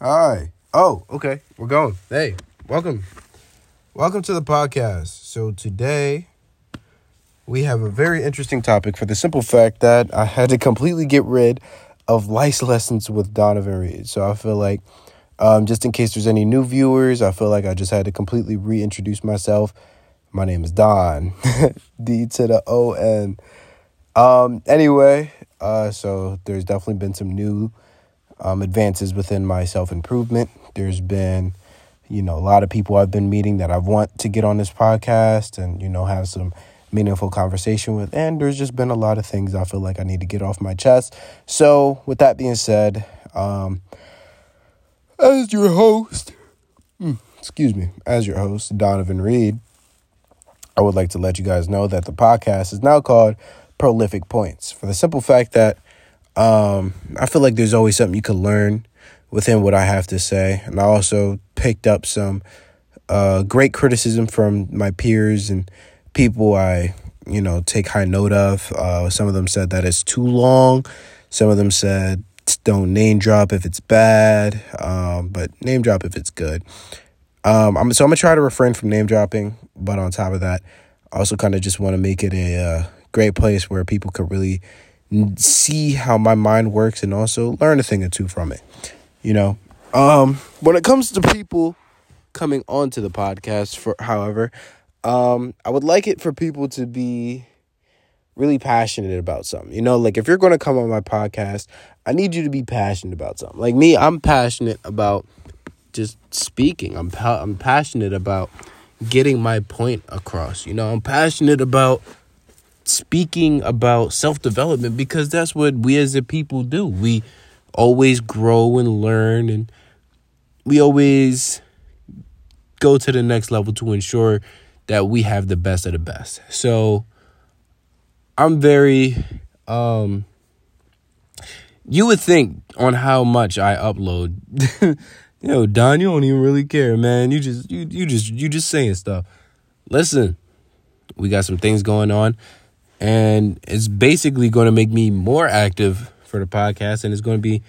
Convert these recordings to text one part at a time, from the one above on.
Hi. Oh, okay. We're going. Hey, welcome. Welcome to the podcast. So today we have a very interesting topic for the simple fact that I had to completely get rid of life lessons with Donovan Reed. So I feel like um, just in case there's any new viewers, I feel like I just had to completely reintroduce myself. My name is Don, D to the O N. Um, anyway, uh, so there's definitely been some new um, advances within my self improvement. There's been, you know, a lot of people I've been meeting that I want to get on this podcast and, you know, have some meaningful conversation with. And there's just been a lot of things I feel like I need to get off my chest. So, with that being said, um, as your host, hmm, excuse me, as your host, Donovan Reed, I would like to let you guys know that the podcast is now called Prolific Points for the simple fact that um, I feel like there's always something you can learn within what I have to say. And I also picked up some uh, great criticism from my peers and people I, you know, take high note of. Uh, some of them said that it's too long. Some of them said don't name drop if it's bad, um, but name drop if it's good. Um, I'm, so I'm gonna try to refrain from name dropping, but on top of that, I also kind of just want to make it a uh, great place where people could really see how my mind works and also learn a thing or two from it. You know, um, when it comes to people coming onto the podcast, for however, um, I would like it for people to be really passionate about something. You know, like if you're going to come on my podcast, I need you to be passionate about something. Like me, I'm passionate about just speaking. I'm pa- I'm passionate about getting my point across. You know, I'm passionate about speaking about self development because that's what we as a people do. We always grow and learn, and we always go to the next level to ensure that we have the best of the best. So I'm very um you would think on how much I upload you know, Don, you don't even really care, man. You just you you just you just saying stuff. Listen, we got some things going on and it's basically going to make me more active for the podcast and it's going to be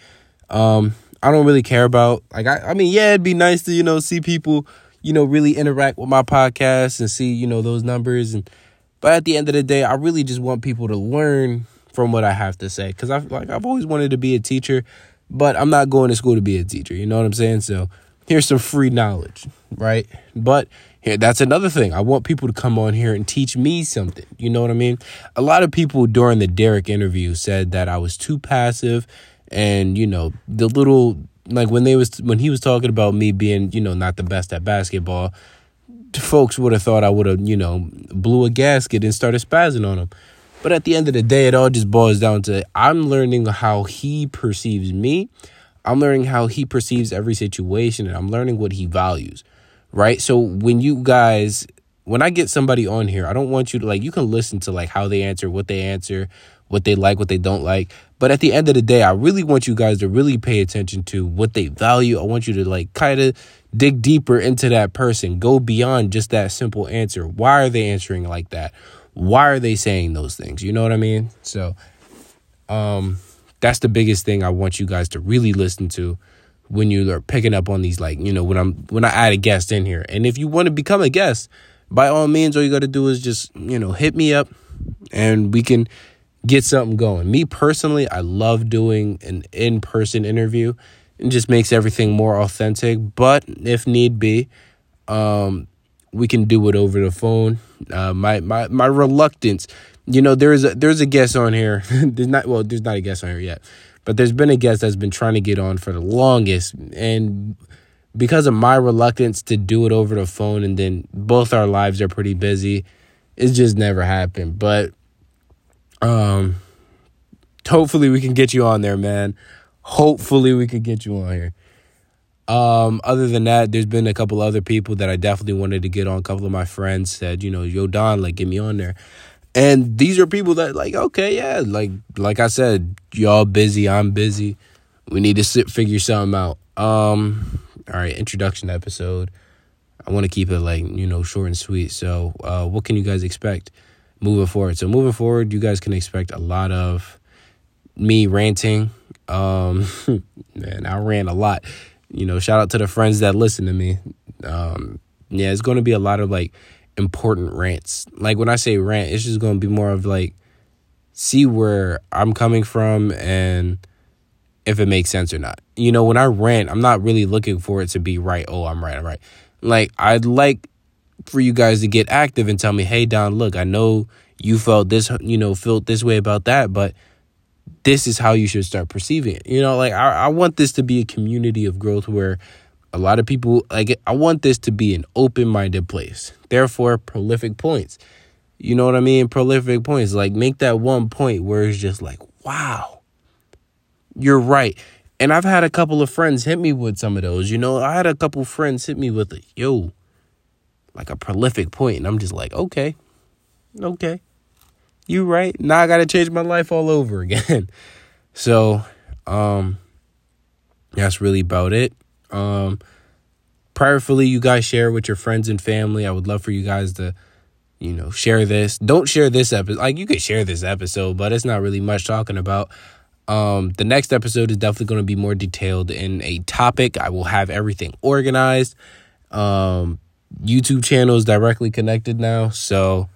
um I don't really care about like I I mean yeah it'd be nice to you know see people you know really interact with my podcast and see you know those numbers and but at the end of the day I really just want people to learn from what I have to say cuz i've like I've always wanted to be a teacher but I'm not going to school to be a teacher you know what I'm saying? So here's some free knowledge right? But here, that's another thing. I want people to come on here and teach me something. You know what I mean? A lot of people during the Derek interview said that I was too passive and, you know, the little like when they was when he was talking about me being, you know, not the best at basketball, folks would have thought I would have, you know, blew a gasket and started spazzing on him. But at the end of the day, it all just boils down to I'm learning how he perceives me. I'm learning how he perceives every situation and I'm learning what he values right? So when you guys when I get somebody on here, I don't want you to like you can listen to like how they answer, what they answer, what they like, what they don't like. But at the end of the day, I really want you guys to really pay attention to what they value. I want you to like kind of dig deeper into that person. Go beyond just that simple answer. Why are they answering like that? Why are they saying those things? You know what I mean? So um that's the biggest thing I want you guys to really listen to when you are picking up on these like you know when i'm when i add a guest in here. And if you want to become a guest by all means all you got to do is just you know hit me up and we can get something going. Me personally i love doing an in-person interview. It just makes everything more authentic. But if need be um we can do it over the phone. Uh my my my reluctance you know there's a there's a guest on here. There's not well there's not a guest on here yet but there's been a guest that's been trying to get on for the longest. And because of my reluctance to do it over the phone, and then both our lives are pretty busy, it just never happened. But um, hopefully we can get you on there, man. Hopefully we could get you on here. Um, other than that, there's been a couple other people that I definitely wanted to get on. A couple of my friends said, you know, yo, Don, like, get me on there. And these are people that like, okay, yeah, like like I said, y'all busy, I'm busy. We need to sit figure something out. Um, all right, introduction episode. I want to keep it like, you know, short and sweet. So, uh, what can you guys expect moving forward? So, moving forward, you guys can expect a lot of me ranting. Um, man, I ran a lot. you know, shout out to the friends that listen to me. Um, yeah, it's going to be a lot of like important rants. Like when I say rant, it's just going to be more of like see where I'm coming from and if it makes sense or not. You know, when I rant, I'm not really looking for it to be right. Oh, I'm right. I'm right. Like I'd like for you guys to get active and tell me, "Hey Don, look, I know you felt this, you know, felt this way about that, but this is how you should start perceiving it." You know, like I, I want this to be a community of growth where a lot of people like I want this to be an open-minded place. Therefore, prolific points. You know what I mean? Prolific points. Like make that one point where it's just like, "Wow. You're right." And I've had a couple of friends hit me with some of those. You know, I had a couple friends hit me with, a, "Yo, like a prolific point, and I'm just like, okay, okay, you right. Now I got to change my life all over again. so, um, that's really about it. Um, prayerfully, you guys share with your friends and family. I would love for you guys to, you know, share this. Don't share this episode. Like you could share this episode, but it's not really much talking about. Um, the next episode is definitely going to be more detailed in a topic. I will have everything organized. Um, YouTube channel is directly connected now. So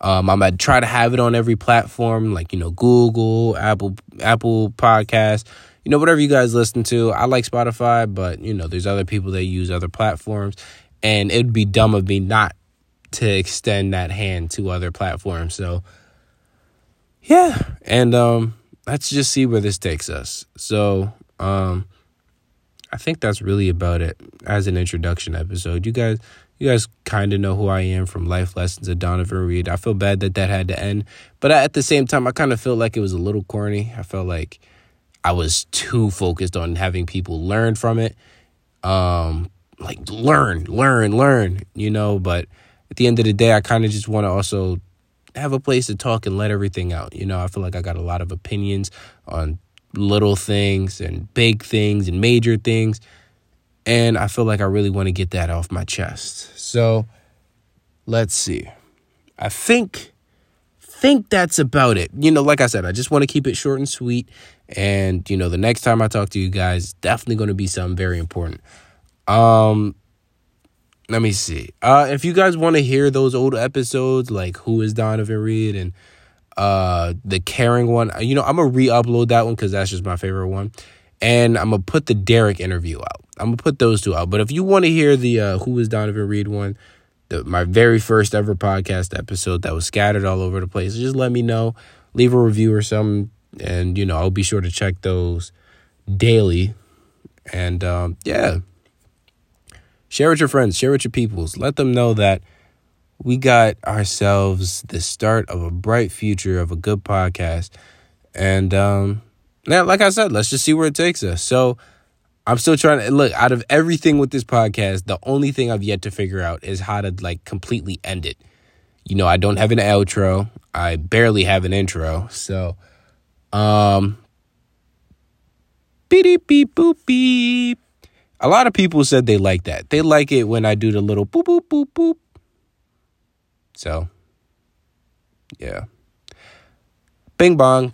um, I'm gonna try to have it on every platform, like you know, Google, Apple, Apple Podcast, you know, whatever you guys listen to. I like Spotify, but you know, there's other people that use other platforms, and it'd be dumb of me not to extend that hand to other platforms. So yeah, and um, let's just see where this takes us. So um, I think that's really about it as an introduction episode. You guys you guys kind of know who I am from Life Lessons of Donovan Reed. I feel bad that that had to end, but at the same time, I kind of felt like it was a little corny. I felt like I was too focused on having people learn from it. Um, like learn, learn, learn, you know, but at the end of the day, I kind of just want to also have a place to talk and let everything out. You know, I feel like I got a lot of opinions on little things and big things and major things. And I feel like I really want to get that off my chest. So let's see. I think think that's about it. You know, like I said, I just want to keep it short and sweet. And, you know, the next time I talk to you guys, definitely going to be something very important. Um let me see. Uh if you guys want to hear those old episodes like Who is Donovan Reed and uh the caring one, you know, I'm gonna re-upload that one because that's just my favorite one and I'm gonna put the Derek interview out. I'm gonna put those two out. But if you want to hear the uh, Who is Donovan Reed one, the, my very first ever podcast episode that was scattered all over the place, just let me know. Leave a review or something, and you know I'll be sure to check those daily. And um, yeah, share with your friends, share with your peoples. Let them know that we got ourselves the start of a bright future of a good podcast. And um, now, like I said, let's just see where it takes us. So I'm still trying to look out of everything with this podcast. The only thing I've yet to figure out is how to like completely end it. You know, I don't have an outro. I barely have an intro. So, um, beep beep boop beep. A lot of people said they like that. They like it when I do the little boop boop boop boop. So, yeah. Bing bong.